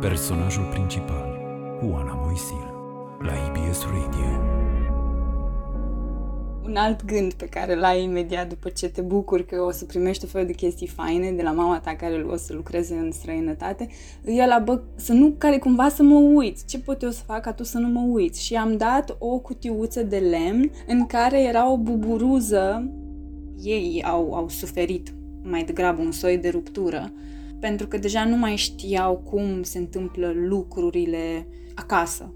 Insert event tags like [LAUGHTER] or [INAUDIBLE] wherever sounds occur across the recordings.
Personajul principal, Oana Moisil, la IBS Radio. Un alt gând pe care l ai imediat după ce te bucuri că o să primești o fel de chestii faine de la mama ta care o să lucreze în străinătate, e la bă, să nu, care cumva să mă uiți. Ce pot eu să fac ca tu să nu mă uiți? Și am dat o cutiuță de lemn în care era o buburuză. Ei au, au suferit mai degrabă un soi de ruptură pentru că deja nu mai știau cum se întâmplă lucrurile acasă.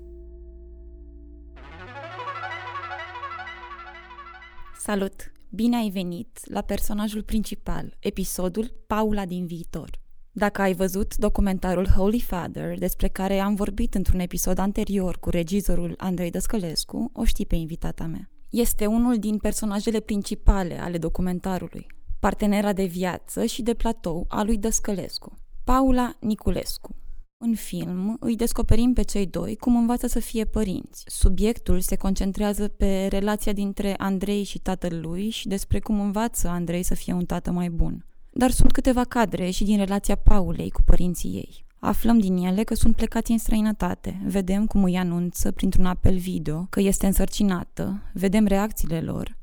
Salut! Bine ai venit la personajul principal, episodul Paula din viitor. Dacă ai văzut documentarul Holy Father, despre care am vorbit într-un episod anterior cu regizorul Andrei Dăscălescu, o știi pe invitata mea. Este unul din personajele principale ale documentarului, partenera de viață și de platou a lui Dăscălescu, Paula Niculescu. În film îi descoperim pe cei doi cum învață să fie părinți. Subiectul se concentrează pe relația dintre Andrei și tatăl lui și despre cum învață Andrei să fie un tată mai bun. Dar sunt câteva cadre și din relația Paulei cu părinții ei. Aflăm din ele că sunt plecați în străinătate, vedem cum îi anunță printr-un apel video că este însărcinată, vedem reacțiile lor,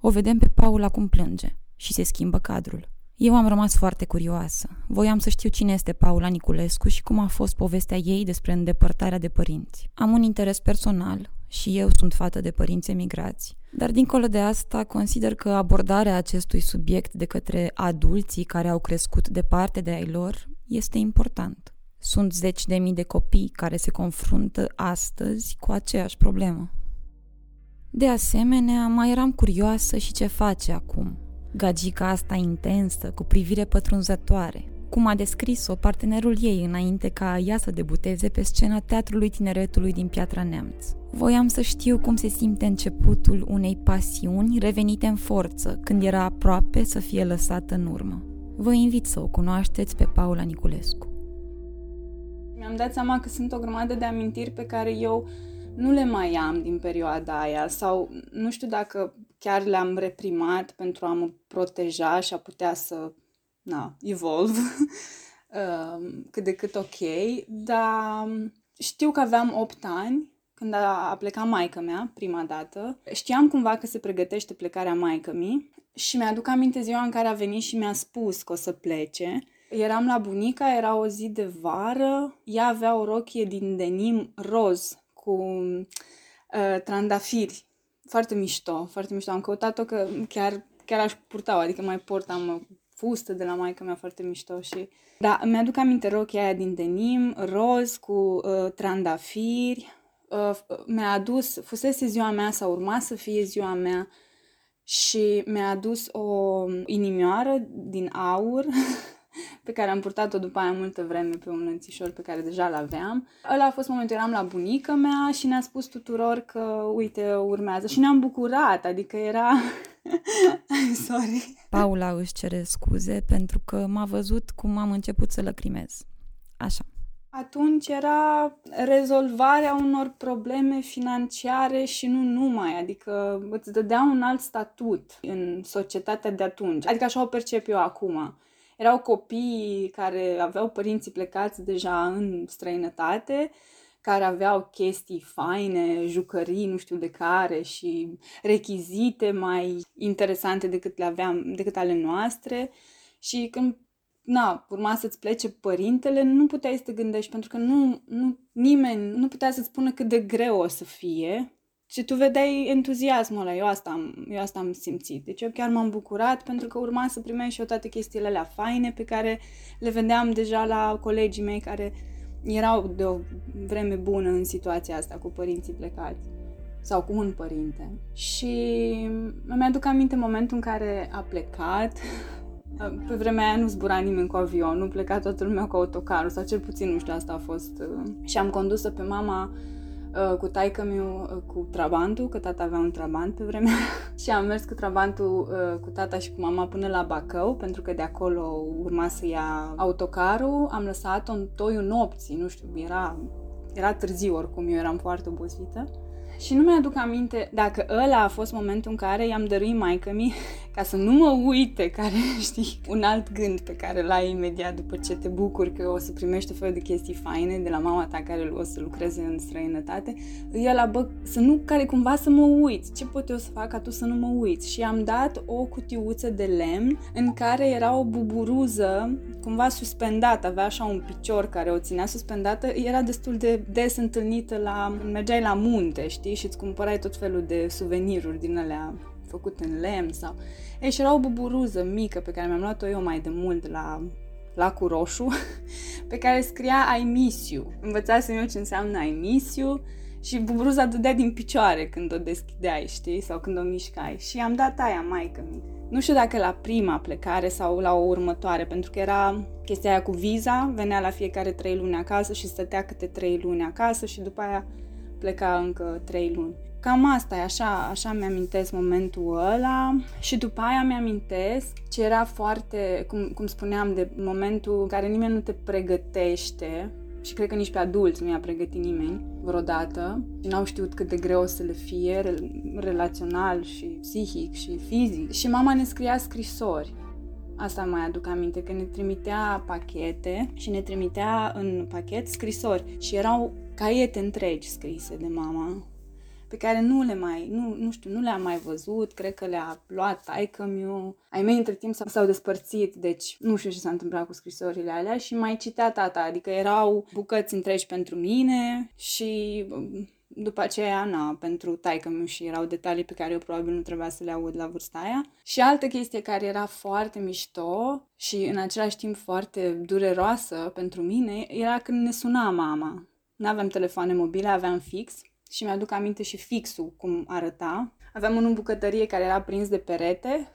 o vedem pe Paula cum plânge și se schimbă cadrul. Eu am rămas foarte curioasă. Voiam să știu cine este Paula Niculescu și cum a fost povestea ei despre îndepărtarea de părinți. Am un interes personal și eu sunt fată de părinți emigrați. Dar dincolo de asta, consider că abordarea acestui subiect de către adulții care au crescut departe de ai lor este important. Sunt zeci de mii de copii care se confruntă astăzi cu aceeași problemă. De asemenea, mai eram curioasă și ce face acum, Gagica asta intensă, cu privire pătrunzătoare, cum a descris-o partenerul ei înainte ca ea să debuteze pe scena Teatrului Tineretului din Piatra Neamț. Voiam să știu cum se simte începutul unei pasiuni revenite în forță, când era aproape să fie lăsată în urmă. Vă invit să o cunoașteți pe Paula Niculescu. Mi-am dat seama că sunt o grămadă de amintiri pe care eu nu le mai am din perioada aia sau nu știu dacă chiar le-am reprimat pentru a mă proteja și a putea să, na, evolve um, [LAUGHS] cât de cât ok, dar știu că aveam 8 ani când a, a plecat maica mea prima dată. Știam cumva că se pregătește plecarea maică mi și mi-aduc aminte ziua în care a venit și mi-a spus că o să plece. Eram la bunica, era o zi de vară, ea avea o rochie din denim roz cu uh, trandafiri foarte mișto, foarte mișto. Am căutat-o că chiar, chiar aș purta adică mai port, am fustă de la maica mea foarte mișto și... Da, mi-aduc aminte rochia aia din denim, roz cu uh, trandafiri. Uh, mi-a adus, fusese ziua mea sau urma să fie ziua mea și mi-a adus o inimioară din aur [LAUGHS] pe care am purtat-o după aia multă vreme pe un lănțișor pe care deja l-aveam. Ăla a fost momentul, eram la bunica mea și ne-a spus tuturor că, uite, urmează. Și ne-am bucurat, adică era... [LAUGHS] Sorry. Paula își cere scuze pentru că m-a văzut cum am început să lăcrimez. Așa. Atunci era rezolvarea unor probleme financiare și nu numai, adică îți dădea un alt statut în societatea de atunci. Adică așa o percep eu acum erau copii care aveau părinții plecați deja în străinătate, care aveau chestii faine, jucării, nu știu de care și rechizite mai interesante decât le aveam, decât ale noastre. Și când na, urma să-ți plece părintele, nu puteai să te gândești, pentru că nu, nu, nimeni nu putea să-ți spună cât de greu o să fie și tu vedeai entuziasmul ăla, eu asta, am, eu asta am simțit. Deci eu chiar m-am bucurat pentru că urma să primești și eu toate chestiile alea faine pe care le vedeam deja la colegii mei care erau de o vreme bună în situația asta cu părinții plecați sau cu un părinte. Și mi-aduc aminte momentul în care a plecat. [LAUGHS] Pe vremea aia nu zbura nimeni cu avion, nu pleca toată lumea cu autocarul, sau cel puțin, nu știu, asta a fost. Și am condus pe mama Uh, cu taică meu uh, cu Trabantul, că tata avea un Trabant pe vremea [LAUGHS] și am mers cu Trabantul uh, cu tata și cu mama până la Bacău, pentru că de acolo urma să ia autocarul. Am lăsat-o în toiul nopții, nu știu, era, era târziu oricum, eu eram foarte obosită. Și nu mi-aduc aminte dacă ăla a fost momentul în care i-am dăruit maică mi ca să nu mă uite, care, [LAUGHS] știi, un alt gând pe care l-ai imediat după ce te bucuri că o să primești o fel de chestii faine de la mama ta care o să lucreze în străinătate, e la bă, să nu, care cumva să mă uiți. Ce pot eu să fac ca tu să nu mă uiți? Și am dat o cutiuță de lemn în care era o buburuză cumva suspendată, avea așa un picior care o ținea suspendată, era destul de des întâlnită la, mergeai la munte, știi, și îți cumpărai tot felul de suveniruri din alea făcut în lemn sau... Ei, și era o buburuză mică pe care mi-am luat-o eu mai de mult la lacul roșu, [LAUGHS] pe care scria I miss you. Învățasem eu ce înseamnă I miss you și buburuza dădea din picioare când o deschideai, știi, sau când o mișcai. Și am dat aia maică mi. Nu știu dacă la prima plecare sau la o următoare, pentru că era chestia aia cu viza, venea la fiecare trei luni acasă și stătea câte trei luni acasă și după aia pleca încă trei luni. Cam asta e, așa, așa mi-amintesc momentul ăla. Și după aia mi-amintesc ce era foarte, cum, cum spuneam, de momentul în care nimeni nu te pregătește. Și cred că nici pe adulți nu i-a pregătit nimeni vreodată. Și n-au știut cât de greu o să le fie relațional și psihic și fizic. Și mama ne scria scrisori. Asta mai aduc aminte, că ne trimitea pachete și ne trimitea în pachet scrisori. Și erau caiete întregi scrise de mama pe care nu le mai, nu, nu știu, nu le-am mai văzut, cred că le-a luat taică miu. Ai mei între timp s-au despărțit, deci nu știu ce s-a întâmplat cu scrisorile alea și mai citea tata, adică erau bucăți întregi pentru mine și um, după aceea, na, pentru taică miu și erau detalii pe care eu probabil nu trebuia să le aud la vârsta aia. Și altă chestie care era foarte mișto și în același timp foarte dureroasă pentru mine era când ne suna mama. Nu aveam telefoane mobile, aveam fix și mi-aduc aminte și fixul cum arăta. Aveam unul în bucătărie care era prins de perete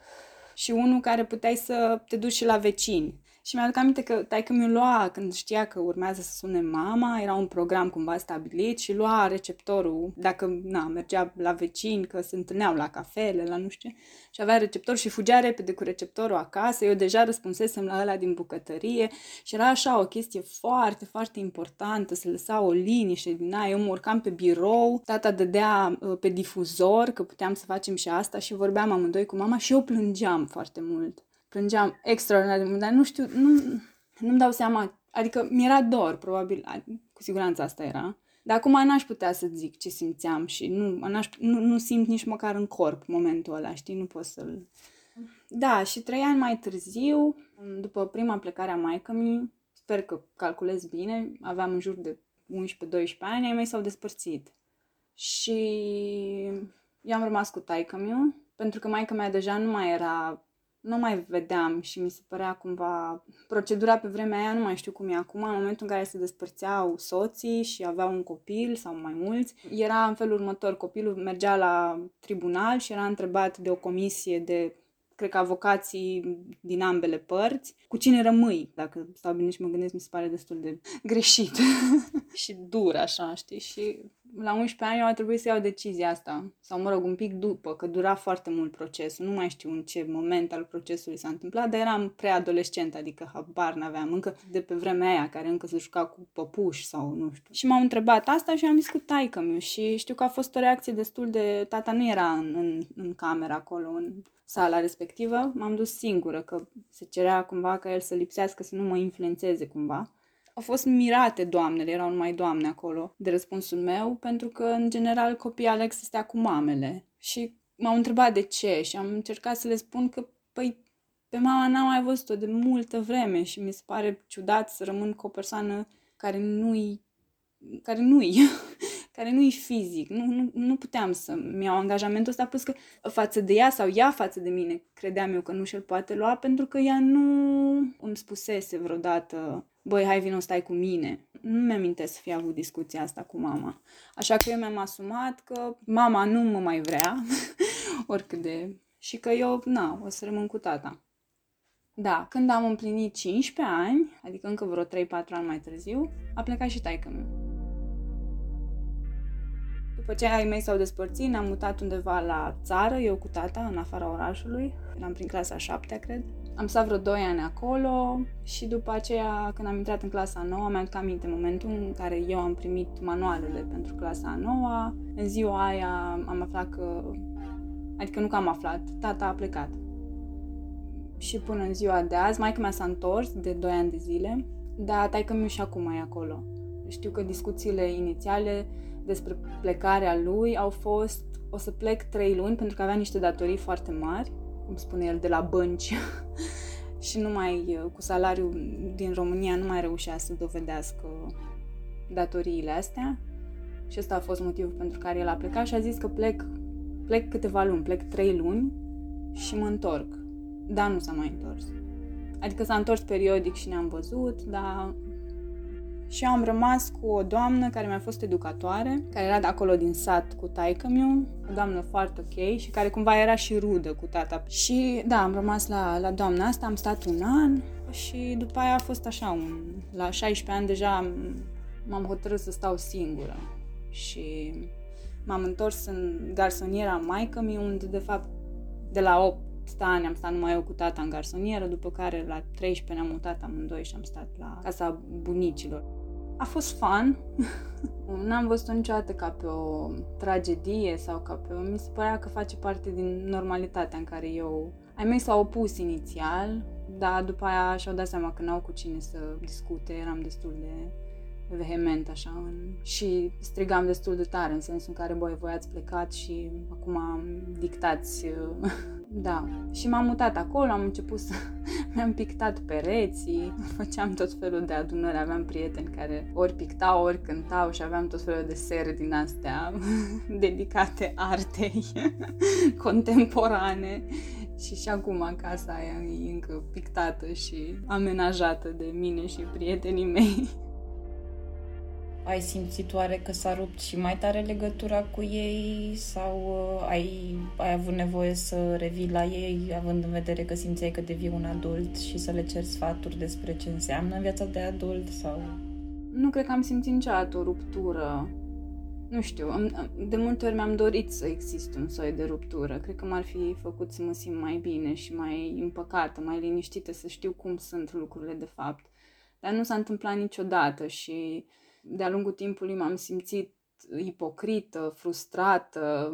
și unul care puteai să te duci și la vecini. Și mi-aduc aminte că taică mi lua când știa că urmează să sune mama, era un program cumva stabilit și lua receptorul, dacă na, mergea la vecini, că se întâlneau la cafele, la nu știu și avea receptor și fugea repede cu receptorul acasă. Eu deja răspunsesem la ăla din bucătărie și era așa o chestie foarte, foarte importantă, se lăsa o liniște din aia. Eu mă urcam pe birou, tata dădea uh, pe difuzor, că puteam să facem și asta și vorbeam amândoi cu mama și eu plângeam foarte mult plângeam extraordinar de mult, dar nu știu, nu, nu-mi dau seama, adică mi-era dor, probabil, cu siguranță asta era. Dar acum n-aș putea să zic ce simțeam și nu, n-aș, nu, nu simt nici măcar în corp momentul ăla, știi, nu pot să-l... Da, și trei ani mai târziu, după prima plecare a maică mi sper că calculez bine, aveam în jur de 11-12 ani, ai mei s-au despărțit. Și eu am rămas cu taică miu, pentru că maica mea deja nu mai era nu mai vedeam și mi se părea cumva... Procedura pe vremea aia, nu mai știu cum e acum, în momentul în care se despărțeau soții și aveau un copil sau mai mulți, era în felul următor, copilul mergea la tribunal și era întrebat de o comisie de cred că avocații din ambele părți, cu cine rămâi, dacă stau bine și mă gândesc, mi se pare destul de greșit. [LAUGHS] Și dur așa, știi, și la 11 ani eu a trebuit să iau decizia asta, sau mă rog, un pic după, că dura foarte mult procesul, nu mai știu în ce moment al procesului s-a întâmplat, dar eram preadolescent, adică habar n-aveam, încă de pe vremea aia, care încă se juca cu păpuși sau nu știu. Și m-au întrebat asta și am zis cu taică meu și știu că a fost o reacție destul de... Tata nu era în, în, în camera acolo, în sala respectivă, m-am dus singură, că se cerea cumva ca el să lipsească, să nu mă influențeze cumva. Au fost mirate doamnele, erau numai doamne acolo, de răspunsul meu, pentru că, în general, copiii Alex stea cu mamele. Și m-au întrebat de ce și am încercat să le spun că, păi, pe mama n-am mai văzut-o de multă vreme și mi se pare ciudat să rămân cu o persoană care nu-i care nu-i, [LAUGHS] care nu-i fizic. Nu, nu, nu puteam să-mi iau angajamentul ăsta, plus că față de ea sau ea față de mine, credeam eu că nu și-l poate lua, pentru că ea nu îmi spusese vreodată băi, hai vino, stai cu mine. Nu mi-amintesc să fi avut discuția asta cu mama. Așa că eu mi-am asumat că mama nu mă mai vrea, [LAUGHS] oricât de... Și că eu, na, o să rămân cu tata. Da, când am împlinit 15 ani, adică încă vreo 3-4 ani mai târziu, a plecat și taică meu. După ce ai mei s-au despărțit, ne-am mutat undeva la țară, eu cu tata, în afara orașului. Eram prin clasa 7 cred. Am stat vreo 2 ani acolo și după aceea, când am intrat în clasa 9, mi-am aminte momentul în care eu am primit manualele pentru clasa 9. În ziua aia am aflat că, adică nu că am aflat, tata a plecat. și până în ziua de azi. Maica mea s-a întors de 2 ani de zile, dar taică mi și acum e acolo. Știu că discuțiile inițiale despre plecarea lui au fost o să plec 3 luni pentru că avea niște datorii foarte mari, cum spune el, de la bănci [LAUGHS] și nu mai, cu salariul din România, nu mai reușea să dovedească datoriile astea și ăsta a fost motivul pentru care el a plecat și a zis că plec, plec câteva luni, plec trei luni și mă întorc. Dar nu s-a mai întors. Adică s-a întors periodic și ne-am văzut, dar și am rămas cu o doamnă care mi-a fost educatoare, care era de acolo din sat cu taică miu, o doamnă foarte ok și care cumva era și rudă cu tata. Și da, am rămas la, la doamna asta, am stat un an și după aia a fost așa, un, la 16 ani deja m-am hotărât să stau singură și m-am întors în garsoniera maică mi unde de fapt de la 8 ani am stat numai eu cu tata în garsonieră, după care la 13 ne-am mutat amândoi și am stat la casa bunicilor. A fost fun. [LAUGHS] N-am văzut-o niciodată ca pe o tragedie sau ca pe o... Mi se părea că face parte din normalitatea în care eu... Ai mei s-au opus inițial, dar după aia și-au dat seama că n-au cu cine să discute, eram destul de vehement așa în... și strigam destul de tare în sensul în care, băi, voi ați plecat și acum dictați [LAUGHS] Da. Și m-am mutat acolo, am început să... [LAUGHS] mi-am pictat pereții, [LAUGHS] făceam tot felul de adunări, aveam prieteni care ori pictau, ori cântau și aveam tot felul de sere din astea dedicate artei contemporane. Și și acum casa aia e încă pictată și amenajată de mine și prietenii mei. Ai simțit oare că s-a rupt și mai tare legătura cu ei sau uh, ai, ai avut nevoie să revii la ei având în vedere că simțeai că devii un adult și să le ceri sfaturi despre ce înseamnă viața de adult sau... Nu cred că am simțit niciodată o ruptură. Nu știu, de multe ori mi-am dorit să existe un soi de ruptură. Cred că m-ar fi făcut să mă simt mai bine și mai împăcată, mai liniștită, să știu cum sunt lucrurile de fapt. Dar nu s-a întâmplat niciodată și de-a lungul timpului m-am simțit ipocrită, frustrată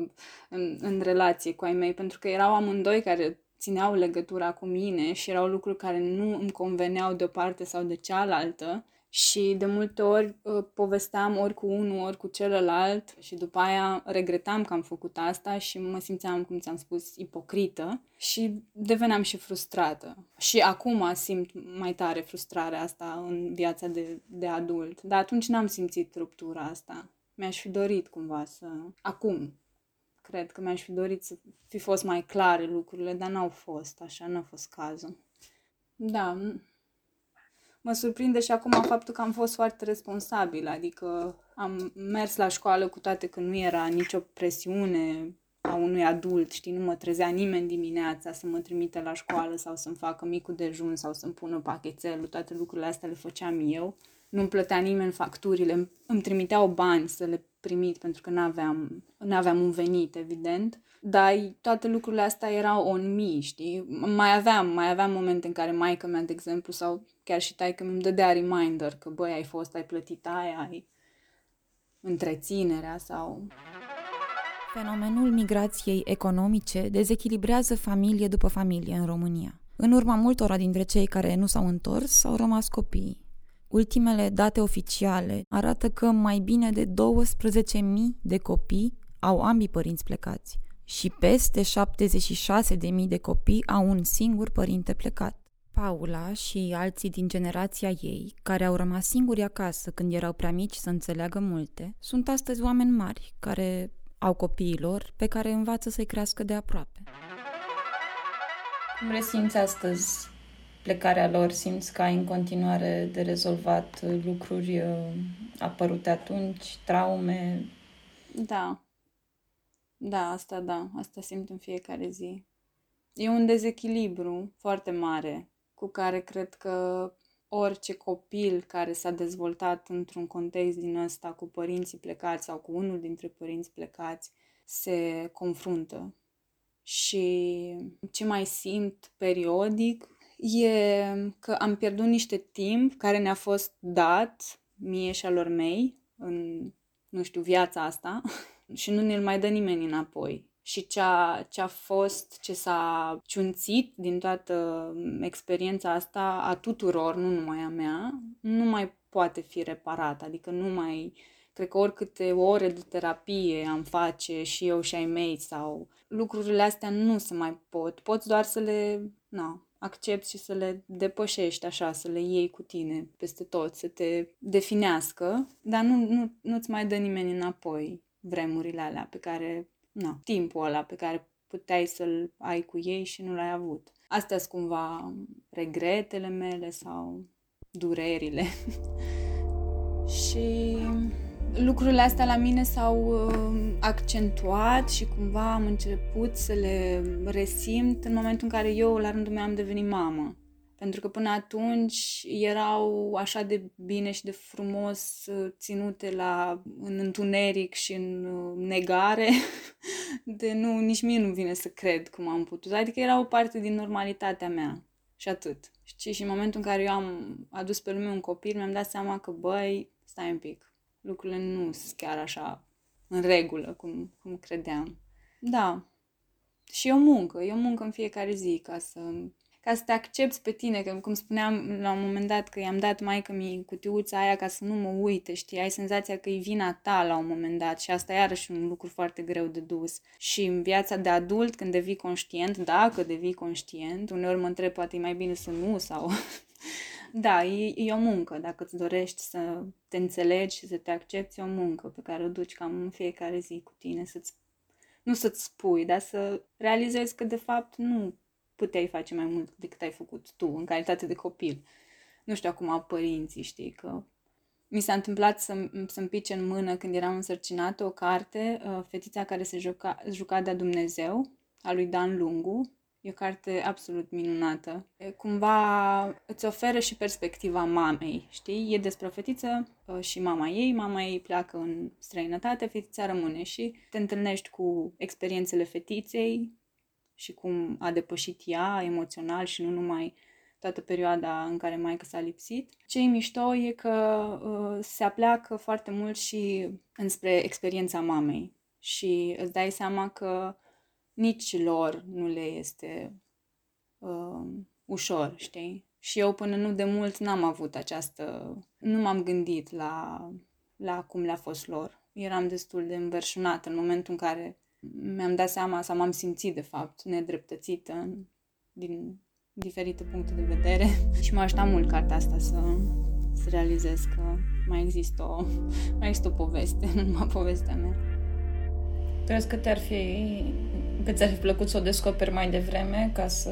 în, în relație cu ai mei, pentru că erau amândoi care țineau legătura cu mine și erau lucruri care nu îmi conveneau de o parte sau de cealaltă și de multe ori uh, povesteam ori cu unul, ori cu celălalt și după aia regretam că am făcut asta și mă simțeam, cum ți-am spus, ipocrită și deveneam și frustrată. Și acum simt mai tare frustrarea asta în viața de, de adult. Dar atunci n-am simțit ruptura asta. Mi-aș fi dorit cumva să... Acum, cred că mi-aș fi dorit să fi fost mai clare lucrurile, dar n-au fost așa, n-a fost cazul. Da, mă surprinde și acum faptul că am fost foarte responsabilă, adică am mers la școală cu toate că nu era nicio presiune a unui adult, știi, nu mă trezea nimeni dimineața să mă trimite la școală sau să-mi facă micul dejun sau să-mi pună pachetelul, toate lucrurile astea le făceam eu. Nu-mi plătea nimeni facturile, îmi trimiteau bani să le primit pentru că n-aveam, n-aveam un venit, evident. Dar toate lucrurile astea erau on me, știi? Mai aveam, mai aveam momente în care maica mea, de exemplu, sau chiar și taică mi dădea reminder că, băi, ai fost, ai plătit aia, ai întreținerea sau... Fenomenul migrației economice dezechilibrează familie după familie în România. În urma multora dintre cei care nu s-au întors, au rămas copii. Ultimele date oficiale arată că mai bine de 12.000 de copii au ambii părinți plecați și peste 76.000 de copii au un singur părinte plecat. Paula și alții din generația ei, care au rămas singuri acasă când erau prea mici să înțeleagă multe, sunt astăzi oameni mari care au copiilor pe care învață să-i crească de aproape. Cum resimți astăzi plecarea lor? Simți că ai în continuare de rezolvat lucruri uh, apărute atunci, traume? Da. Da, asta da. Asta simt în fiecare zi. E un dezechilibru foarte mare cu care cred că orice copil care s-a dezvoltat într-un context din ăsta cu părinții plecați sau cu unul dintre părinți plecați se confruntă. Și ce mai simt periodic e că am pierdut niște timp care ne-a fost dat mie și alor mei în, nu știu, viața asta [LAUGHS] și nu ne-l mai dă nimeni înapoi. și ce a, ce a fost, ce s-a ciunțit din toată experiența asta a tuturor, nu numai a mea, nu mai poate fi reparat. Adică nu mai... Cred că oricâte ore de terapie am face și eu și ai mei sau lucrurile astea nu se mai pot. Poți doar să le na, accepti și să le depășești așa, să le iei cu tine peste tot, să te definească, dar nu, nu, nu-ți mai dă nimeni înapoi vremurile alea pe care na, timpul ăla pe care puteai să-l ai cu ei și nu l-ai avut. Astea sunt cumva regretele mele sau durerile. [LAUGHS] și lucrurile astea la mine s-au uh, accentuat și cumva am început să le resimt în momentul în care eu, la rândul meu, am devenit mamă. Pentru că până atunci erau așa de bine și de frumos uh, ținute la, în întuneric și în uh, negare, [LAUGHS] de nu, nici mie nu vine să cred cum am putut. Adică era o parte din normalitatea mea și atât. Știi? Și în momentul în care eu am adus pe lume un copil, mi-am dat seama că, băi, stai un pic, lucrurile nu sunt chiar așa în regulă cum, cum credeam. Da. Și e o muncă, e o muncă în fiecare zi ca să ca să te accepti pe tine, că cum spuneam la un moment dat că i-am dat maică mi cutiuța aia ca să nu mă uite, știi, ai senzația că e vina ta la un moment dat și asta e iarăși un lucru foarte greu de dus. Și în viața de adult, când devii conștient, dacă devii conștient, uneori mă întreb, poate e mai bine să nu sau... [LAUGHS] da, e, e o muncă, dacă îți dorești să te înțelegi și să te accepti, e o muncă pe care o duci cam în fiecare zi cu tine, să-ți nu să-ți spui, dar să realizezi că de fapt nu puteai face mai mult decât ai făcut tu în calitate de copil. Nu știu acum părinții, știi, că mi s-a întâmplat să, să-mi pice în mână când eram însărcinată o carte, uh, Fetița care se juca, juca de Dumnezeu, a lui Dan Lungu. E o carte absolut minunată. E, cumva îți oferă și perspectiva mamei, știi? E despre o fetiță uh, și mama ei. Mama ei pleacă în străinătate, fetița rămâne și te întâlnești cu experiențele fetiței, și cum a depășit ea emoțional și nu numai toată perioada în care maica s-a lipsit. Ce e mișto e că uh, se apleacă foarte mult și înspre experiența mamei și îți dai seama că nici lor nu le este uh, ușor, știi? Și eu până nu de mult n-am avut această... Nu m-am gândit la, la cum le-a fost lor. Eram destul de înverșunată în momentul în care mi-am dat seama sau m-am simțit, de fapt, nedreptățită din diferite puncte de vedere [LAUGHS] și m-a ajutat mult cartea asta să, să realizez că mai există o, mai există o poveste, nu [LAUGHS] numai povestea mea. Crezi că te-ar fi, că ți-ar fi plăcut să o descoperi mai devreme ca să,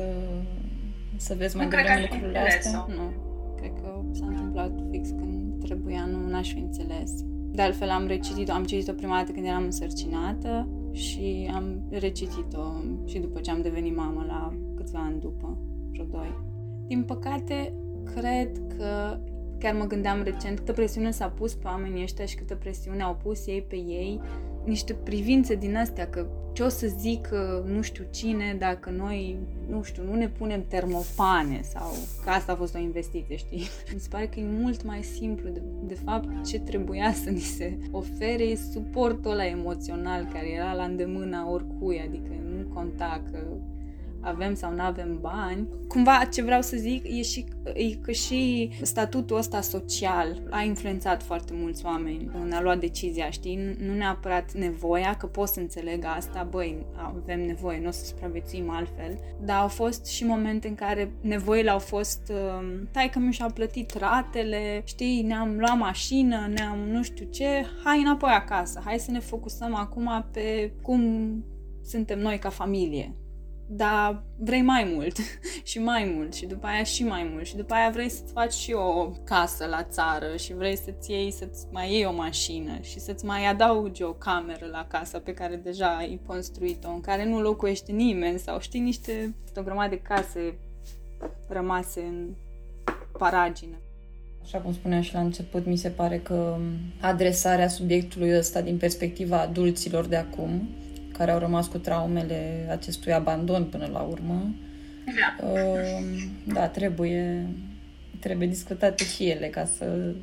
să vezi mai devreme lucrurile astea? Nu. Cred că s-a întâmplat fix când trebuia, nu n-aș fi înțeles. De altfel am recitit-o, am citit-o prima dată când eram însărcinată și am recitit-o și după ce am devenit mamă la câțiva ani după, vreo doi. Din păcate, cred că chiar mă gândeam recent câtă presiune s-a pus pe oamenii ăștia și câtă presiune au pus ei pe ei, niște privințe din astea, că ce o să zic nu știu cine dacă noi, nu știu, nu ne punem termopane sau că asta a fost o investiție, știi? [LAUGHS] Mi se pare că e mult mai simplu. De, de fapt, ce trebuia să ni se ofere e suportul ăla emoțional care era la îndemâna oricui, adică nu conta că avem sau nu avem bani. Cumva ce vreau să zic e, și, e că și statutul ăsta social a influențat foarte mulți oameni în a lua decizia, știi? Nu neapărat nevoia, că pot să înțeleg asta, băi, avem nevoie, nu o să supraviețuim altfel, dar au fost și momente în care nevoile au fost, uh, tai că mi și-au plătit ratele, știi, ne-am luat mașină, ne-am nu știu ce, hai înapoi acasă, hai să ne focusăm acum pe cum suntem noi ca familie dar vrei mai mult [LAUGHS] și mai mult și după aia și mai mult și după aia vrei să-ți faci și o casă la țară și vrei să-ți iei, să-ți mai iei o mașină și să-ți mai adaugi o cameră la casa pe care deja ai construit-o, în care nu locuiește nimeni sau știi niște, o grămadă de case rămase în paragină. Așa cum spuneam și la început, mi se pare că adresarea subiectului ăsta din perspectiva adulților de acum care au rămas cu traumele acestui abandon până la urmă. Da, uh, da trebuie, trebuie discutate și ele ca să,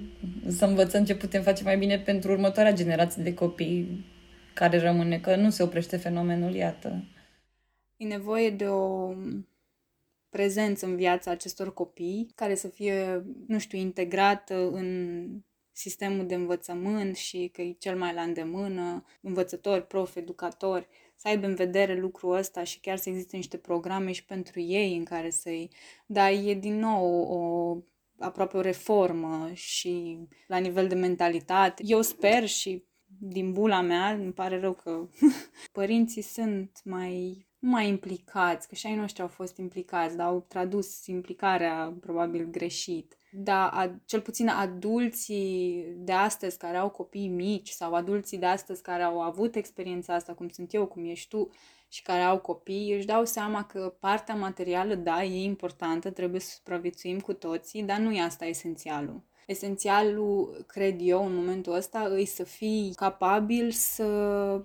să învățăm ce putem face mai bine pentru următoarea generație de copii care rămâne, că nu se oprește fenomenul, iată. E nevoie de o prezență în viața acestor copii care să fie, nu știu, integrată în sistemul de învățământ și că e cel mai la îndemână, învățători, profi, educatori, să aibă în vedere lucrul ăsta și chiar să existe niște programe și pentru ei în care să-i... Dar e din nou o aproape o reformă și la nivel de mentalitate. Eu sper și din bula mea, îmi pare rău că [LAUGHS] părinții sunt mai mai implicați, că și ai noștri au fost implicați, dar au tradus implicarea probabil greșit. Dar a, cel puțin adulții de astăzi care au copii mici sau adulții de astăzi care au avut experiența asta, cum sunt eu, cum ești tu, și care au copii, își dau seama că partea materială, da, e importantă, trebuie să supraviețuim cu toții, dar nu e asta esențialul. Esențialul, cred eu, în momentul ăsta, îi să fii capabil să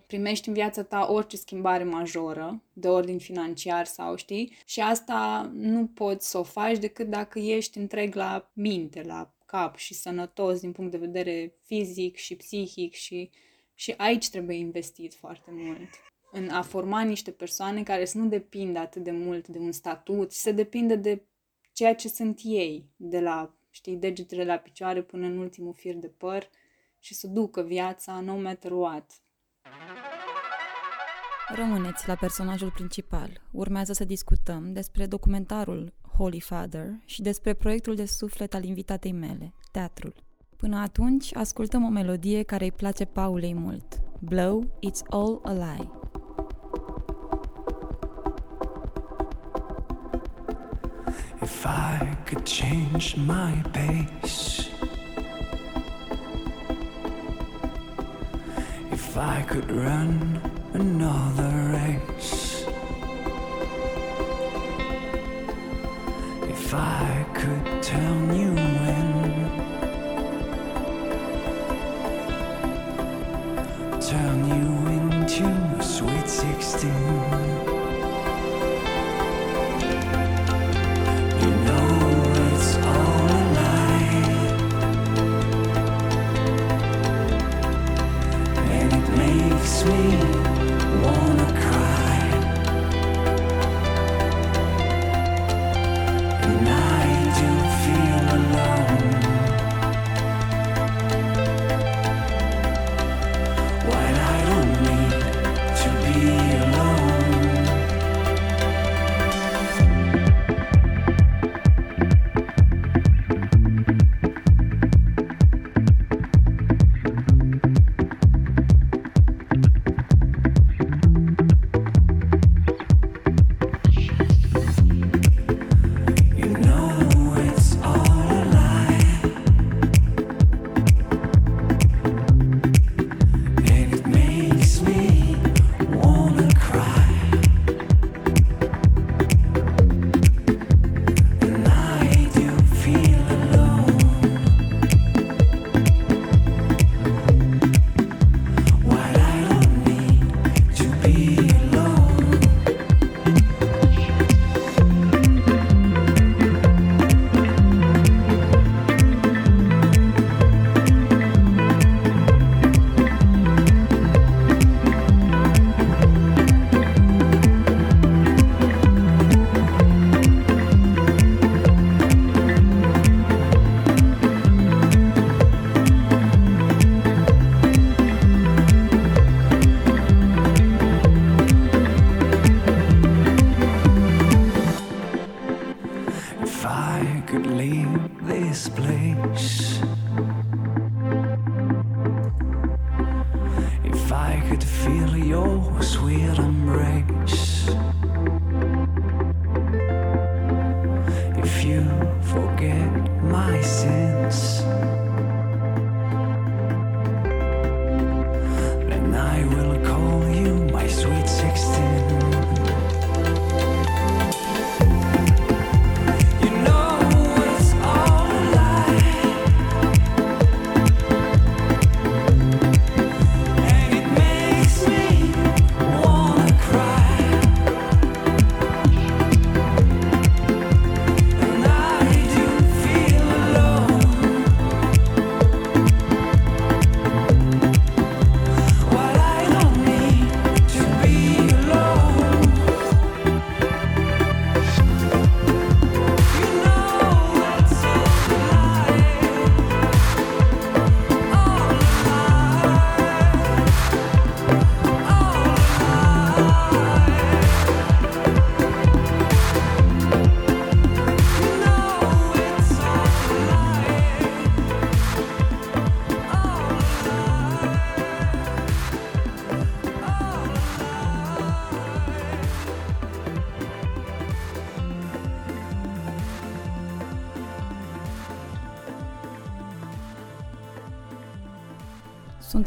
primești în viața ta orice schimbare majoră, de ordin financiar sau știi, și asta nu poți să o faci decât dacă ești întreg la minte, la cap și sănătos din punct de vedere fizic și psihic și, și aici trebuie investit foarte mult. În a forma niște persoane care să nu depindă atât de mult de un statut, să depindă de ceea ce sunt ei, de la știi, degetele la picioare până în ultimul fir de păr și să ducă viața no matter what. Rămâneți la personajul principal. Urmează să discutăm despre documentarul Holy Father și despre proiectul de suflet al invitatei mele, teatrul. Până atunci, ascultăm o melodie care îi place Paulei mult. Blow, It's All a Lie. if I could change my pace. If I could run another race. If I could tell you when. Turn you into a sweet 16.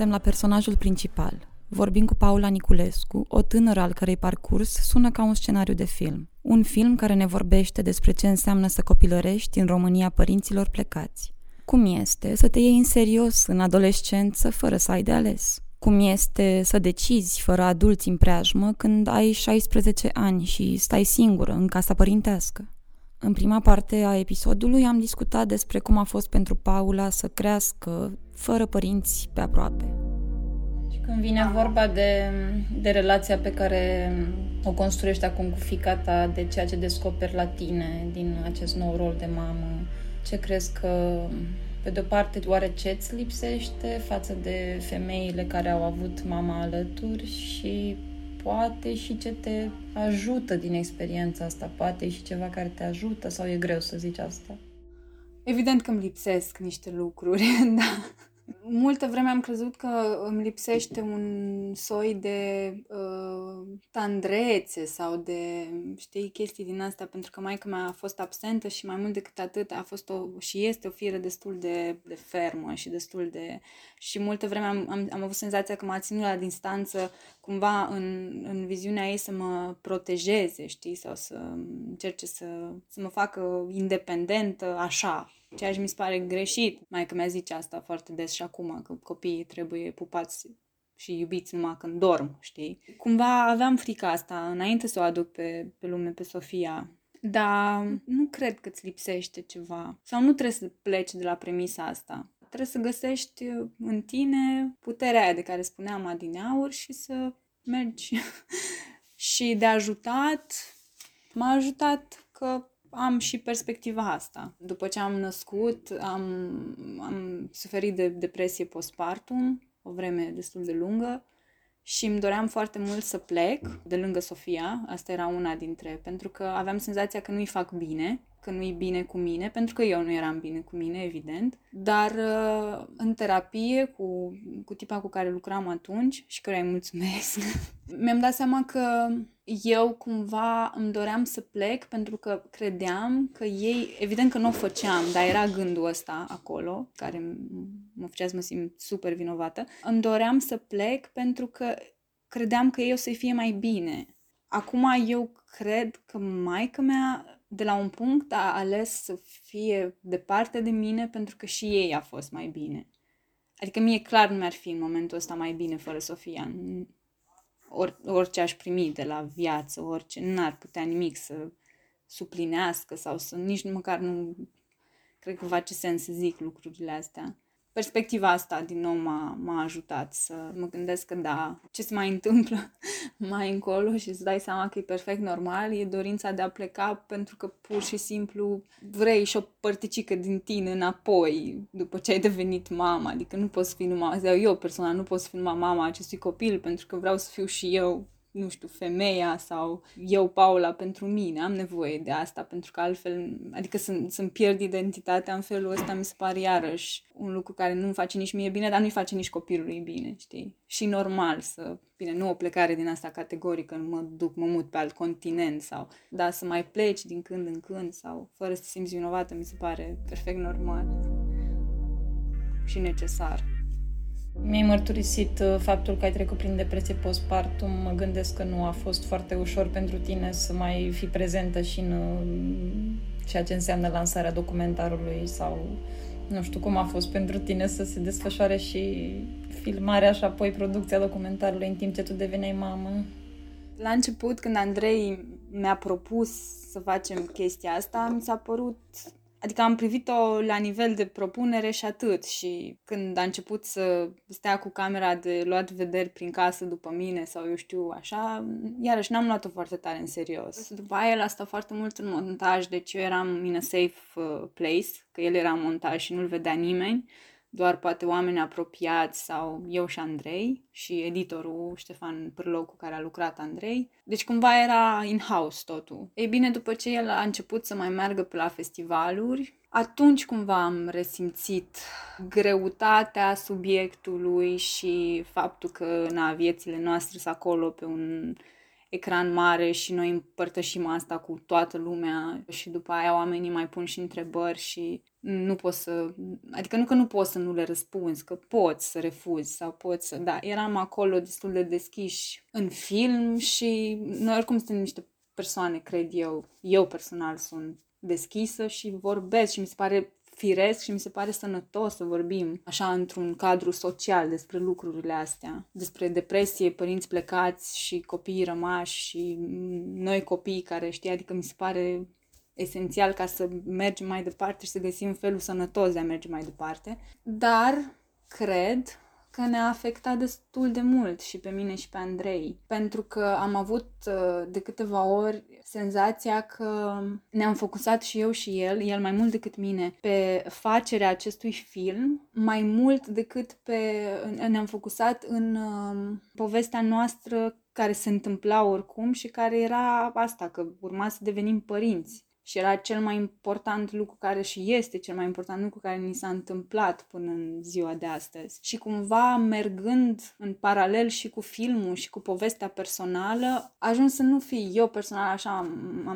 Suntem la personajul principal. Vorbim cu Paula Niculescu, o tânără al cărei parcurs sună ca un scenariu de film. Un film care ne vorbește despre ce înseamnă să copilărești în România părinților plecați. Cum este să te iei în serios în adolescență fără să ai de ales? Cum este să decizi fără adulți în preajmă când ai 16 ani și stai singură în casa părintească? În prima parte a episodului am discutat despre cum a fost pentru Paula să crească fără părinți pe aproape. Și când vine vorba de, de relația pe care o construiești acum cu fica ta, de ceea ce descoperi la tine din acest nou rol de mamă, ce crezi că, pe de-o parte, oare ce îți lipsește față de femeile care au avut mama alături și poate și ce te ajută din experiența asta, poate și ceva care te ajută sau e greu să zici asta? Evident că îmi lipsesc niște lucruri, [LAUGHS] da. Multă vreme am crezut că îmi lipsește un soi de uh, tandrețe sau de, știi, chestii din astea, pentru că maica mea a fost absentă și mai mult decât atât a fost o, și este o fire destul de, de fermă și destul de... Și multă vreme am, am, am avut senzația că m-a ținut la distanță cumva în, în viziunea ei să mă protejeze, știi, sau să încerce să, să mă facă independentă așa, ceea ce mi se pare greșit. Mai că mi-a zice asta foarte des și acum, că copiii trebuie pupați și iubiți numai când dorm, știi? Cumva aveam frica asta înainte să o aduc pe, pe lume, pe Sofia. Dar nu cred că îți lipsește ceva. Sau nu trebuie să pleci de la premisa asta. Trebuie să găsești în tine puterea aia de care spuneam adineauri și să mergi. [LAUGHS] și de ajutat, m-a ajutat că am și perspectiva asta. După ce am născut, am, am suferit de depresie postpartum, o vreme destul de lungă, și îmi doream foarte mult să plec de lângă Sofia, asta era una dintre, pentru că aveam senzația că nu-i fac bine că nu-i bine cu mine, pentru că eu nu eram bine cu mine, evident, dar uh, în terapie cu, cu tipa cu care lucram atunci și care îi mulțumesc, [LAUGHS] mi-am dat seama că eu cumva îmi doream să plec pentru că credeam că ei, evident că nu o făceam, dar era gândul ăsta acolo, care mă făcea să mă simt super vinovată, îmi doream să plec pentru că credeam că ei o să fie mai bine. Acum eu cred că maica mea de la un punct a ales să fie departe de mine pentru că și ei a fost mai bine. Adică mie clar nu mi-ar fi în momentul ăsta mai bine fără Sofia. Or, orice aș primi de la viață, orice, n-ar putea nimic să suplinească sau să nici măcar nu cred că face sens să zic lucrurile astea perspectiva asta din nou m-a, m-a ajutat să mă gândesc că da, ce se mai întâmplă [LAUGHS] mai încolo și îți dai seama că e perfect normal, e dorința de a pleca pentru că pur și simplu vrei și o părticică din tine înapoi după ce ai devenit mama, adică nu poți fi numai, eu personal nu pot să fiu numai mama acestui copil pentru că vreau să fiu și eu nu știu, femeia sau eu, Paula, pentru mine. Am nevoie de asta, pentru că altfel, adică să, să-mi pierd identitatea în felul ăsta, mi se pare iarăși un lucru care nu-mi face nici mie bine, dar nu-i face nici copilului bine, știi? Și normal să, bine, nu o plecare din asta categorică, nu mă duc, mă mut pe alt continent sau, da, să mai pleci din când în când sau fără să te simți vinovată, mi se pare perfect normal și necesar. Mi-ai mărturisit uh, faptul că ai trecut prin depresie postpartum. Mă gândesc că nu a fost foarte ușor pentru tine să mai fi prezentă și în uh, ceea ce înseamnă lansarea documentarului sau nu știu cum a fost pentru tine să se desfășoare și filmarea și apoi producția documentarului în timp ce tu deveneai mamă. La început, când Andrei mi-a propus să facem chestia asta, mi s-a părut Adică am privit-o la nivel de propunere și atât și când a început să stea cu camera de luat vederi prin casă după mine sau eu știu așa, iarăși n-am luat-o foarte tare în serios. După aia el a stat foarte mult în montaj, deci eu eram in a safe uh, place, că el era montaj și nu-l vedea nimeni doar poate oameni apropiați sau eu și Andrei și editorul Ștefan Pârlou cu care a lucrat Andrei. Deci cumva era in-house totul. Ei bine, după ce el a început să mai meargă pe la festivaluri, atunci cumva am resimțit greutatea subiectului și faptul că na, viețile noastre sunt acolo pe un ecran mare și noi împărtășim asta cu toată lumea și după aia oamenii mai pun și întrebări și nu poți să, adică nu că nu poți să nu le răspunzi, că poți să refuzi sau poți să, da, eram acolo destul de deschiși în film și noi oricum suntem niște persoane, cred eu, eu personal sunt deschisă și vorbesc și mi se pare firesc și mi se pare sănătos să vorbim așa într-un cadru social despre lucrurile astea, despre depresie, părinți plecați și copii rămași și noi copii care știi, adică mi se pare esențial ca să mergem mai departe și să găsim felul sănătos de a merge mai departe. Dar cred că ne-a afectat destul de mult și pe mine și pe Andrei, pentru că am avut uh, de câteva ori senzația că ne-am focusat și eu și el, el mai mult decât mine, pe facerea acestui film, mai mult decât pe... ne-am focusat în um, povestea noastră care se întâmpla oricum și care era asta, că urma să devenim părinți. Și era cel mai important lucru care și este cel mai important lucru care ni s-a întâmplat până în ziua de astăzi. Și cumva mergând în paralel și cu filmul și cu povestea personală, ajuns să nu fi eu personal așa,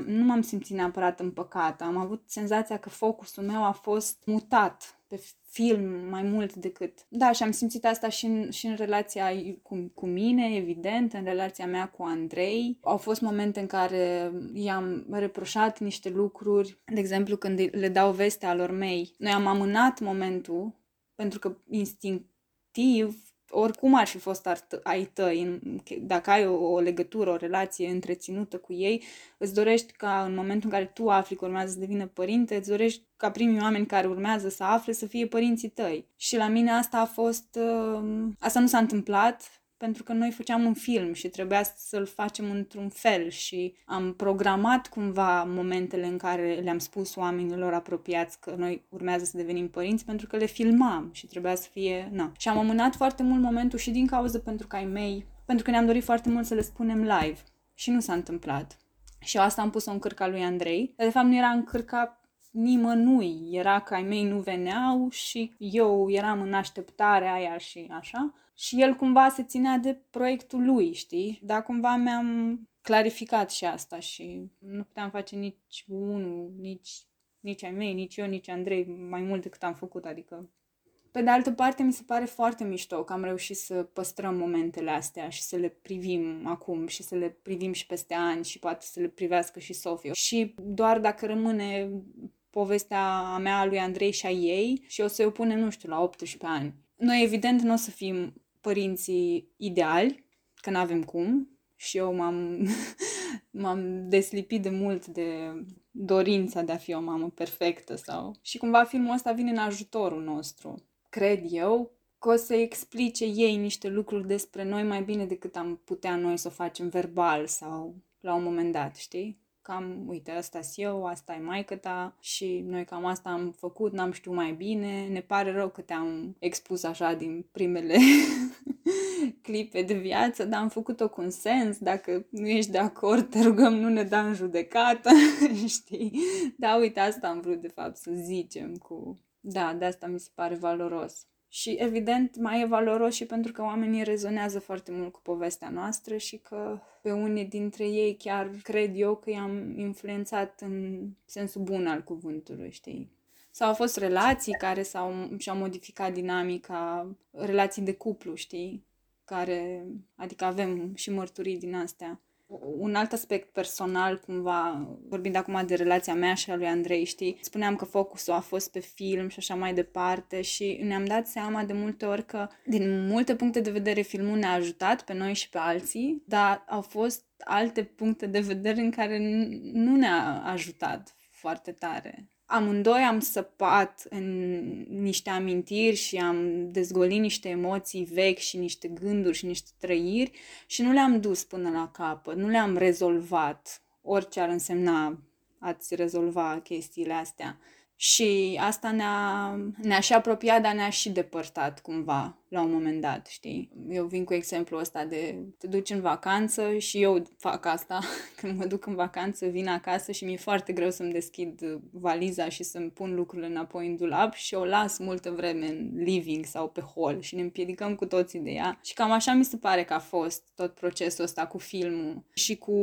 nu m-am simțit neapărat împăcată. Am avut senzația că focusul meu a fost mutat pe film mai mult decât... Da, și am simțit asta și în, și în relația cu, cu mine, evident, în relația mea cu Andrei. Au fost momente în care i-am reproșat niște lucruri, de exemplu când le dau vestea lor mei. Noi am amânat momentul pentru că instinctiv oricum ar fi fost ai tăi, dacă ai o, o legătură, o relație întreținută cu ei, îți dorești ca în momentul în care tu afli că urmează să devină părinte, îți dorești ca primii oameni care urmează să afle să fie părinții tăi. Și la mine asta a fost... Uh, asta nu s-a întâmplat, pentru că noi făceam un film și trebuia să-l facem într-un fel și am programat cumva momentele în care le-am spus oamenilor apropiați că noi urmează să devenim părinți pentru că le filmam și trebuia să fie... Na. Și am amânat foarte mult momentul și din cauza pentru că ai mei, pentru că ne-am dorit foarte mult să le spunem live și nu s-a întâmplat. Și eu asta am pus-o în cârca lui Andrei, dar de fapt nu era în cârca nimănui. Era că ai mei nu veneau și eu eram în așteptarea aia și așa și el cumva se ținea de proiectul lui, știi? Dar cumva mi-am clarificat și asta și nu puteam face nici unul, nici, nici ai mei, nici eu, nici Andrei, mai mult decât am făcut, adică... Pe de altă parte, mi se pare foarte mișto că am reușit să păstrăm momentele astea și să le privim acum și să le privim și peste ani și poate să le privească și Sofia. Și doar dacă rămâne povestea a mea, a lui Andrei și a ei și o să o pune, nu știu, la 18 ani. Noi, evident, nu o să fim părinții ideali, că nu avem cum, și eu m-am, [LAUGHS] m-am deslipit de mult de dorința de a fi o mamă perfectă sau... Și cumva filmul ăsta vine în ajutorul nostru. Cred eu că o să explice ei niște lucruri despre noi mai bine decât am putea noi să o facem verbal sau la un moment dat, știi? Cam, uite, asta și eu, asta e maică ta și noi cam asta am făcut, n-am știut mai bine, ne pare rău că te-am expus așa din primele [LAUGHS] clipe de viață, dar am făcut-o cu un sens, dacă nu ești de acord, te rugăm, nu ne da în judecată, [LAUGHS] știi? Da, uite, asta am vrut de fapt să zicem cu... Da, de asta mi se pare valoros. Și evident mai e valoros și pentru că oamenii rezonează foarte mult cu povestea noastră și că pe unii dintre ei chiar cred eu că i-am influențat în sensul bun al cuvântului, știi? Sau au fost relații care s-au, și-au modificat dinamica, relații de cuplu, știi? Care, adică avem și mărturii din astea un alt aspect personal, cumva, vorbind acum de relația mea și a lui Andrei, știi, spuneam că focusul a fost pe film și așa mai departe și ne-am dat seama de multe ori că, din multe puncte de vedere, filmul ne-a ajutat pe noi și pe alții, dar au fost alte puncte de vedere în care nu ne-a ajutat foarte tare amândoi am săpat în niște amintiri și am dezgolit niște emoții vechi și niște gânduri și niște trăiri și nu le-am dus până la capăt, nu le-am rezolvat, orice ar însemna ați rezolva chestiile astea. Și asta ne-a, ne-a și apropiat, dar ne-a și depărtat cumva la un moment dat, știi? Eu vin cu exemplul ăsta de te duci în vacanță și eu fac asta. [LAUGHS] Când mă duc în vacanță, vin acasă și mi-e foarte greu să-mi deschid valiza și să-mi pun lucrurile înapoi în dulap și o las multă vreme în living sau pe hol și ne împiedicăm cu toții de ea. Și cam așa mi se pare că a fost tot procesul ăsta cu filmul și cu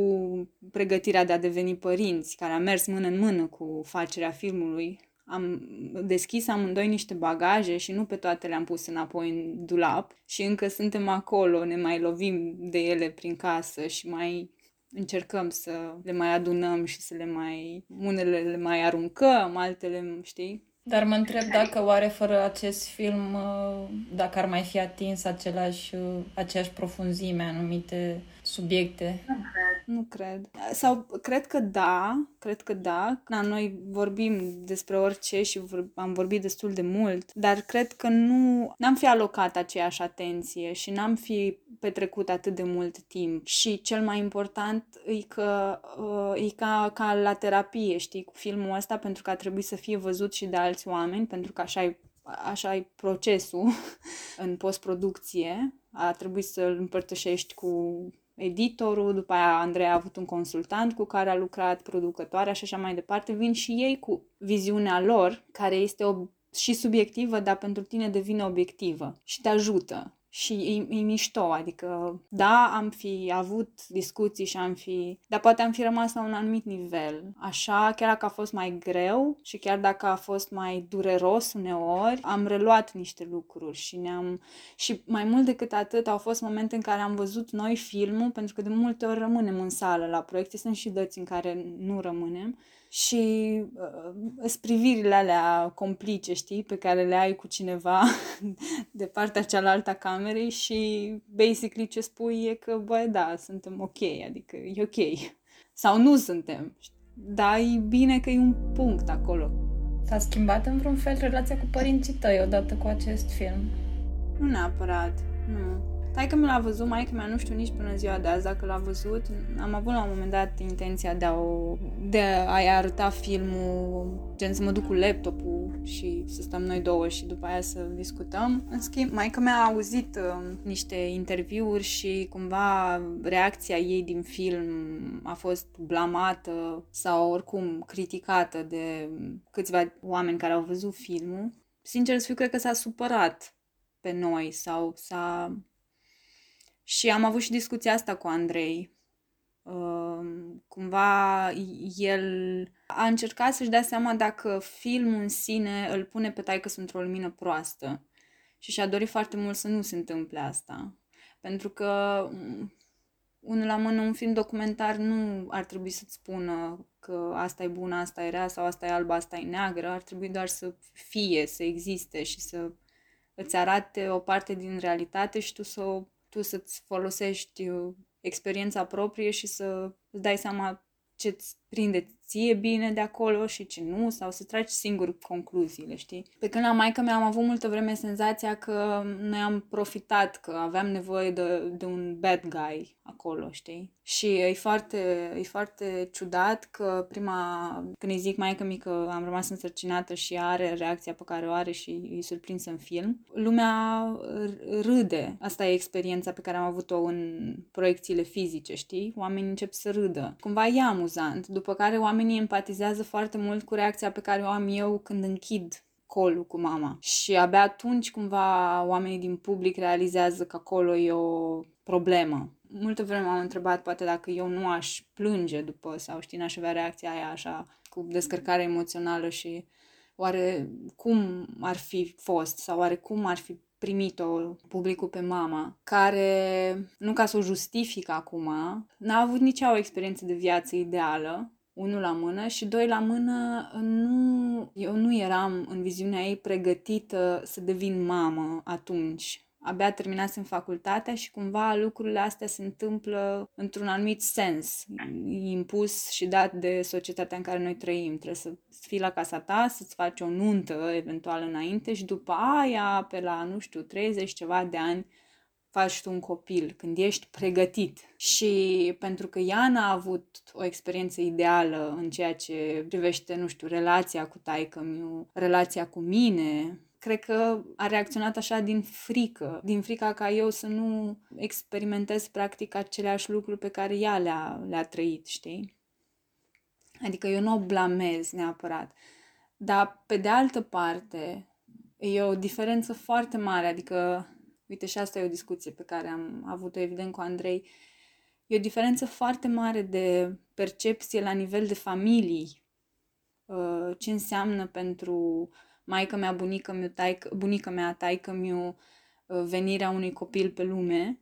pregătirea de a deveni părinți, care a mers mână în mână cu facerea filmului am deschis amândoi niște bagaje și nu pe toate le-am pus înapoi în dulap și încă suntem acolo, ne mai lovim de ele prin casă și mai încercăm să le mai adunăm și să le mai... Unele le mai aruncăm, altele, știi? Dar mă întreb dacă oare fără acest film, uh, dacă ar mai fi atins același, uh, aceeași profunzime anumite subiecte. Nu cred. Nu cred. Sau cred că da, cred că da. Na, noi vorbim despre orice și vor, am vorbit destul de mult, dar cred că nu n-am fi alocat aceeași atenție și n-am fi petrecut atât de mult timp. Și cel mai important e că uh, e ca, ca la terapie, știi, cu filmul ăsta, pentru că a trebuit să fie văzut și de alți oameni, pentru că așa e așa e procesul [LAUGHS] în postproducție. A trebuit să-l împărtășești cu editorul, după aia Andrei a avut un consultant cu care a lucrat, producătoarea și așa mai departe, vin și ei cu viziunea lor, care este o, și subiectivă, dar pentru tine devine obiectivă și te ajută și e, e mișto, adică da, am fi avut discuții și am fi, dar poate am fi rămas la un anumit nivel. Așa, chiar dacă a fost mai greu și chiar dacă a fost mai dureros uneori, am reluat niște lucruri și ne-am, și mai mult decât atât au fost momente în care am văzut noi filmul, pentru că de multe ori rămânem în sală la proiecte, sunt și dăți în care nu rămânem și uh, privirile alea complice, știi, pe care le ai cu cineva [LAUGHS] de partea cealaltă a camerei și basically ce spui e că, băi, da, suntem ok, adică e ok. Sau nu suntem. Dar e bine că e un punct acolo. S-a schimbat în vreun fel relația cu părinții tăi odată cu acest film? Nu neapărat, nu. Hai că mi l-a văzut, mai mea nu știu nici până ziua de azi dacă l-a văzut. Am avut la un moment dat intenția de, a o, de a-i arăta filmul, gen să mă duc cu laptopul și să stăm noi două și după aia să discutăm. În schimb, mai că mi-a auzit uh, niște interviuri și cumva reacția ei din film a fost blamată sau oricum criticată de câțiva oameni care au văzut filmul. Sincer să fiu, cred că s-a supărat pe noi sau s-a și am avut și discuția asta cu Andrei. Uh, cumva el a încercat să-și dea seama dacă filmul în sine îl pune pe taică într-o lumină proastă. Și și-a dorit foarte mult să nu se întâmple asta. Pentru că mm, unul la mână, un film documentar nu ar trebui să-ți spună că asta e bună, asta e rea sau asta e albă, asta e neagră. Ar trebui doar să fie, să existe și să îți arate o parte din realitate și tu să o tu să-ți folosești uh, experiența proprie și să îți dai seama ce-ți prinde ție bine de acolo și ce nu, sau să tragi singur concluziile, știi? Pe când la maică mea am avut multă vreme senzația că noi am profitat, că aveam nevoie de, de un bad guy acolo, știi? Și e foarte, e foarte ciudat că prima, când îi zic maică mi că am rămas însărcinată și are reacția pe care o are și îi surprinsă în film, lumea râde. Asta e experiența pe care am avut-o în proiecțiile fizice, știi? Oamenii încep să râdă. Cumva e amuzant, după care oamenii empatizează foarte mult cu reacția pe care o am eu când închid colul cu mama. Și abia atunci cumva oamenii din public realizează că acolo e o problemă. Multă vreme m-am întrebat poate dacă eu nu aș plânge după sau știi, n-aș avea reacția aia așa cu descărcare emoțională și oare cum ar fi fost sau oare cum ar fi primit-o publicul pe mama, care, nu ca să o justific acum, n-a avut nici o experiență de viață ideală, unul la mână și doi la mână, nu, eu nu eram în viziunea ei pregătită să devin mamă atunci. Abia terminasem facultatea și cumva lucrurile astea se întâmplă într-un anumit sens, impus și dat de societatea în care noi trăim. Trebuie să fii la casa ta, să-ți faci o nuntă eventual înainte și după aia, pe la, nu știu, 30 ceva de ani, faci tu un copil, când ești pregătit. Și pentru că ea n-a avut o experiență ideală în ceea ce privește, nu știu, relația cu taică relația cu mine, cred că a reacționat așa din frică, din frica ca eu să nu experimentez practic aceleași lucruri pe care ea le-a, le-a trăit, știi? Adică eu nu o blamez neapărat. Dar, pe de altă parte, e o diferență foarte mare, adică, uite, și asta e o discuție pe care am avut-o, evident, cu Andrei, e o diferență foarte mare de percepție la nivel de familii, uh, ce înseamnă pentru maică mea, bunică mea, taică, bunica mea, taică mea, uh, venirea unui copil pe lume,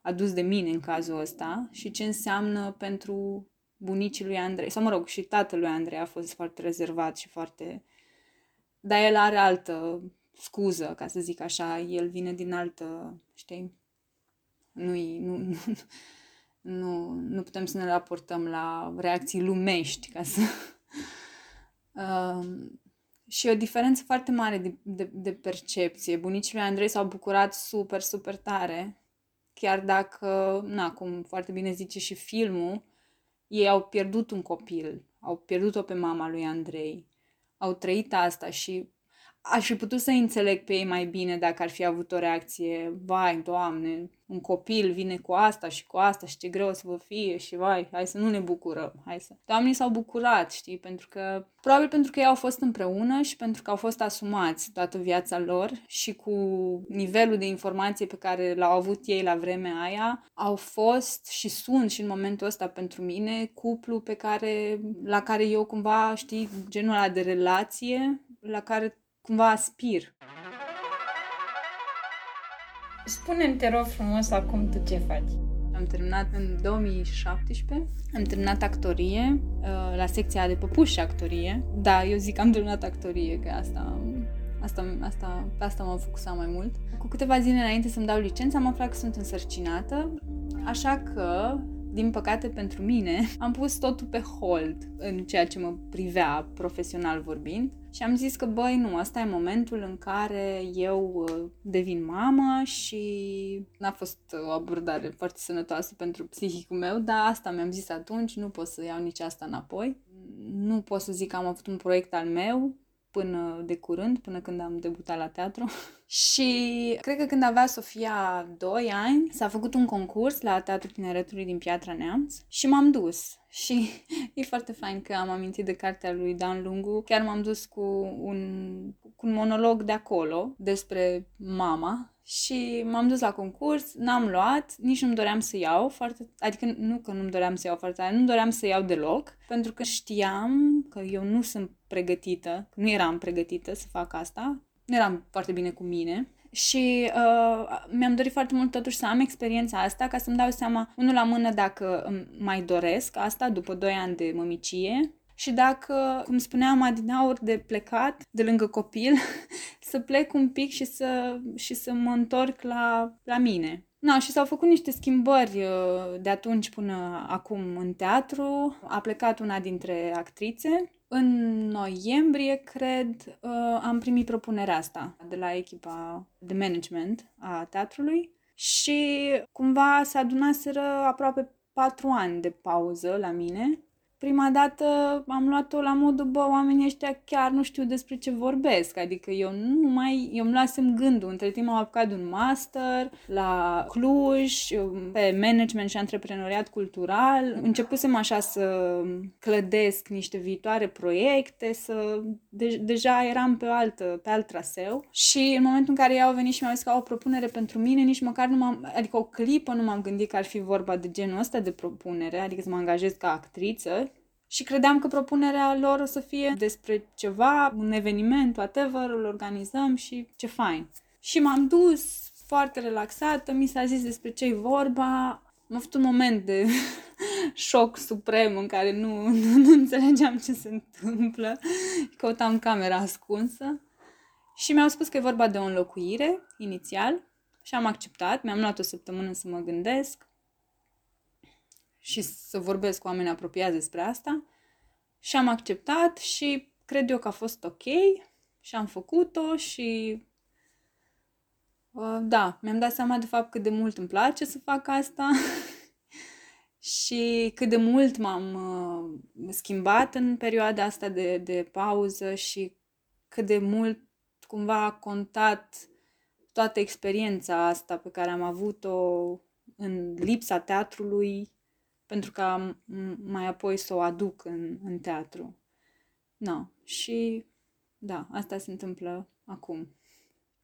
adus de mine în cazul ăsta, și ce înseamnă pentru bunicii lui Andrei, sau mă rog, și tatăl lui Andrei a fost foarte rezervat și foarte... Dar el are altă scuză, ca să zic așa, el vine din altă, știi, nu nu, [LAUGHS] nu, nu, nu putem să ne raportăm la reacții lumești, ca să... [LAUGHS] Uh, și o diferență foarte mare de, de, de percepție. Bunicii lui Andrei s-au bucurat super, super tare, chiar dacă, na, cum foarte bine zice și filmul, ei au pierdut un copil, au pierdut-o pe mama lui Andrei, au trăit asta și aș fi putut să înțeleg pe ei mai bine dacă ar fi avut o reacție, vai, doamne, un copil vine cu asta și cu asta și ce greu o să vă fie și vai, hai să nu ne bucurăm, hai să... Oamenii s-au bucurat, știi, pentru că, probabil pentru că ei au fost împreună și pentru că au fost asumați toată viața lor și cu nivelul de informație pe care l-au avut ei la vremea aia, au fost și sunt și în momentul ăsta pentru mine cuplu pe care, la care eu cumva, știi, genul ăla de relație la care cumva aspir. Spune-mi, te rog frumos, acum tu ce faci? Am terminat în 2017, am terminat actorie uh, la secția de păpuși actorie. Da, eu zic că am terminat actorie, că asta, asta, asta, pe asta m-am focusat mai mult. Cu câteva zile înainte să-mi dau licența, am aflat că sunt însărcinată, așa că din păcate pentru mine, am pus totul pe hold în ceea ce mă privea profesional vorbind și am zis că, băi, nu, asta e momentul în care eu uh, devin mamă și n-a fost o abordare foarte sănătoasă pentru psihicul meu, dar asta mi-am zis atunci, nu pot să iau nici asta înapoi. Nu pot să zic că am avut un proiect al meu, până de curând, până când am debutat la teatru. [LAUGHS] și cred că când avea Sofia 2 ani, s-a făcut un concurs la Teatrul Tineretului din Piatra Neamț și m-am dus. [LAUGHS] Și e foarte fain că am amintit de cartea lui Dan Lungu. Chiar m-am dus cu un, cu un monolog de acolo despre mama și m-am dus la concurs, n-am luat, nici nu-mi doream să iau foarte, adică nu că nu-mi doream să iau foarte tare, nu doream să iau deloc, pentru că știam că eu nu sunt pregătită, nu eram pregătită să fac asta, nu eram foarte bine cu mine. Și uh, mi-am dorit foarte mult totuși să am experiența asta ca să-mi dau seama, unul la mână, dacă mai doresc asta după 2 ani de mămicie și dacă, cum spuneam adinaur, de plecat de lângă copil, [LAUGHS] să plec un pic și să, și să mă întorc la, la mine. Na, și s-au făcut niște schimbări uh, de atunci până acum în teatru. A plecat una dintre actrițe. În noiembrie, cred, uh, am primit propunerea asta de la echipa de management a teatrului și cumva se adunaseră aproape patru ani de pauză la mine prima dată am luat-o la modul, bă, oamenii ăștia chiar nu știu despre ce vorbesc, adică eu nu mai, eu îmi luasem gândul, între timp am apucat un master la Cluj, pe management și antreprenoriat cultural, începusem așa să clădesc niște viitoare proiecte, să, de, deja eram pe alt, pe alt traseu și în momentul în care ei au venit și mi-au zis că au o propunere pentru mine, nici măcar nu m-am, adică o clipă nu m-am gândit că ar fi vorba de genul ăsta de propunere, adică să mă angajez ca actriță, și credeam că propunerea lor o să fie despre ceva, un eveniment, whatever, îl organizăm și ce fain. Și m-am dus foarte relaxată, mi s-a zis despre ce-i vorba. Am avut un moment de [LAUGHS] șoc suprem în care nu, [LAUGHS] nu, nu înțelegeam ce se întâmplă. Căutam camera ascunsă. Și mi-au spus că e vorba de o înlocuire inițial și am acceptat. Mi-am luat o săptămână să mă gândesc și să vorbesc cu oameni apropiați despre asta. Și am acceptat și cred eu că a fost ok și am făcut-o și Uh, da, mi-am dat seama de fapt cât de mult îmi place să fac asta [LAUGHS] și cât de mult m-am uh, schimbat în perioada asta de, de pauză și cât de mult cumva a contat toată experiența asta pe care am avut-o în lipsa teatrului pentru ca mai apoi să o aduc în, în teatru. No. Și da, asta se întâmplă acum.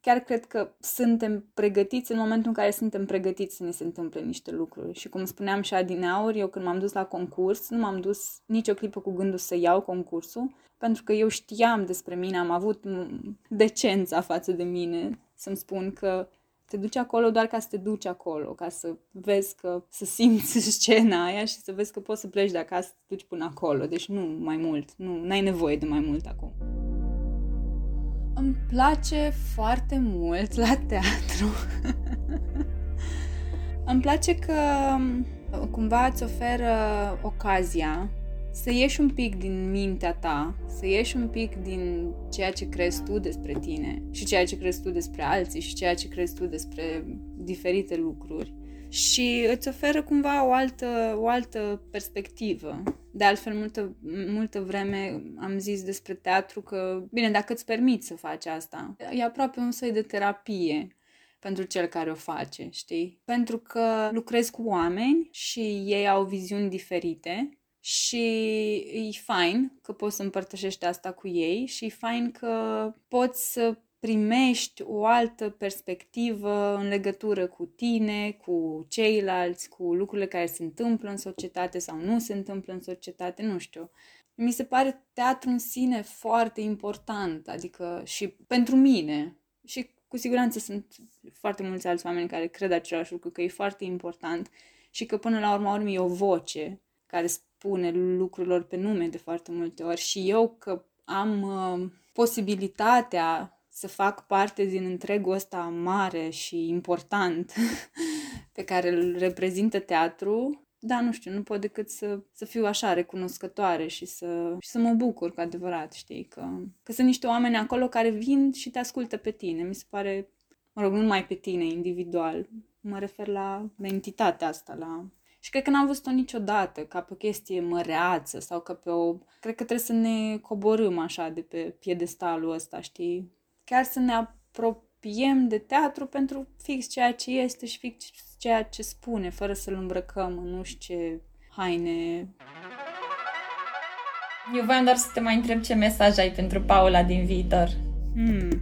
Chiar cred că suntem pregătiți în momentul în care suntem pregătiți să ne se întâmple niște lucruri. Și cum spuneam și adineauri, eu când m-am dus la concurs, nu m-am dus nicio clipă cu gândul să iau concursul, pentru că eu știam despre mine, am avut decența față de mine să-mi spun că te duci acolo doar ca să te duci acolo, ca să vezi că, să simți [LAUGHS] scena aia și să vezi că poți să pleci de acasă, să te duci până acolo. Deci nu mai mult, nu ai nevoie de mai mult acum. Îmi place foarte mult la teatru. [LAUGHS] Îmi place că cumva îți oferă ocazia să ieși un pic din mintea ta, să ieși un pic din ceea ce crezi tu despre tine și ceea ce crezi tu despre alții și ceea ce crezi tu despre diferite lucruri și îți oferă cumva o altă, o altă perspectivă. De altfel, multă, multă vreme am zis despre teatru că, bine, dacă îți permiți să faci asta, e aproape un soi de terapie pentru cel care o face, știi? Pentru că lucrezi cu oameni și ei au viziuni diferite și e fain că poți să împărtășești asta cu ei și e fain că poți să primești o altă perspectivă în legătură cu tine, cu ceilalți, cu lucrurile care se întâmplă în societate sau nu se întâmplă în societate, nu știu. Mi se pare teatru în sine foarte important, adică și pentru mine și cu siguranță sunt foarte mulți alți oameni care cred același lucru, că e foarte important și că până la urmă urmă e o voce care spune lucrurilor pe nume de foarte multe ori și eu că am uh, posibilitatea să fac parte din întregul ăsta mare și important [LAUGHS] pe care îl reprezintă teatru, da, nu știu, nu pot decât să, să fiu așa recunoscătoare și să, și să mă bucur cu adevărat, știi, că, că sunt niște oameni acolo care vin și te ascultă pe tine. Mi se pare, mă rog, nu numai pe tine individual, mă refer la, la entitatea asta, la... Și cred că n-am văzut-o niciodată ca pe o chestie măreață sau ca pe o... Cred că trebuie să ne coborâm așa de pe piedestalul ăsta, știi? Chiar să ne apropiem de teatru pentru fix ceea ce este și fix ceea ce spune, fără să-l îmbrăcăm în nu știu ce haine. Eu voiam doar să te mai întreb ce mesaj ai pentru Paula din viitor. Hmm.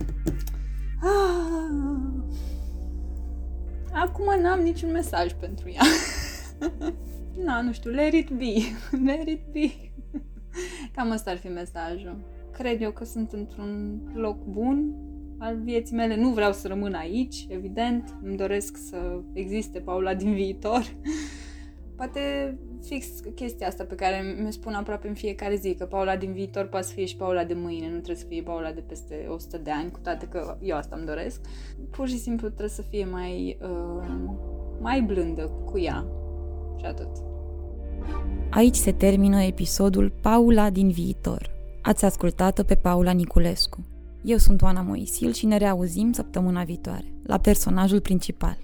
Ah. Acum n-am niciun mesaj pentru ea. [LAUGHS] Na, nu știu, let it be, [LAUGHS] let it be. Cam asta ar fi mesajul cred eu că sunt într-un loc bun al vieții mele. Nu vreau să rămân aici, evident. Îmi doresc să existe Paula din viitor. [LAUGHS] Poate fix chestia asta pe care mi-o spun aproape în fiecare zi, că Paula din viitor poate să fie și Paula de mâine, nu trebuie să fie Paula de peste 100 de ani, cu toate că eu asta îmi doresc. Pur și simplu trebuie să fie mai, uh, mai blândă cu ea și atât. Aici se termină episodul Paula din viitor. Ați ascultat-o pe Paula Niculescu. Eu sunt Oana Moisil și ne reauzim săptămâna viitoare, la personajul principal.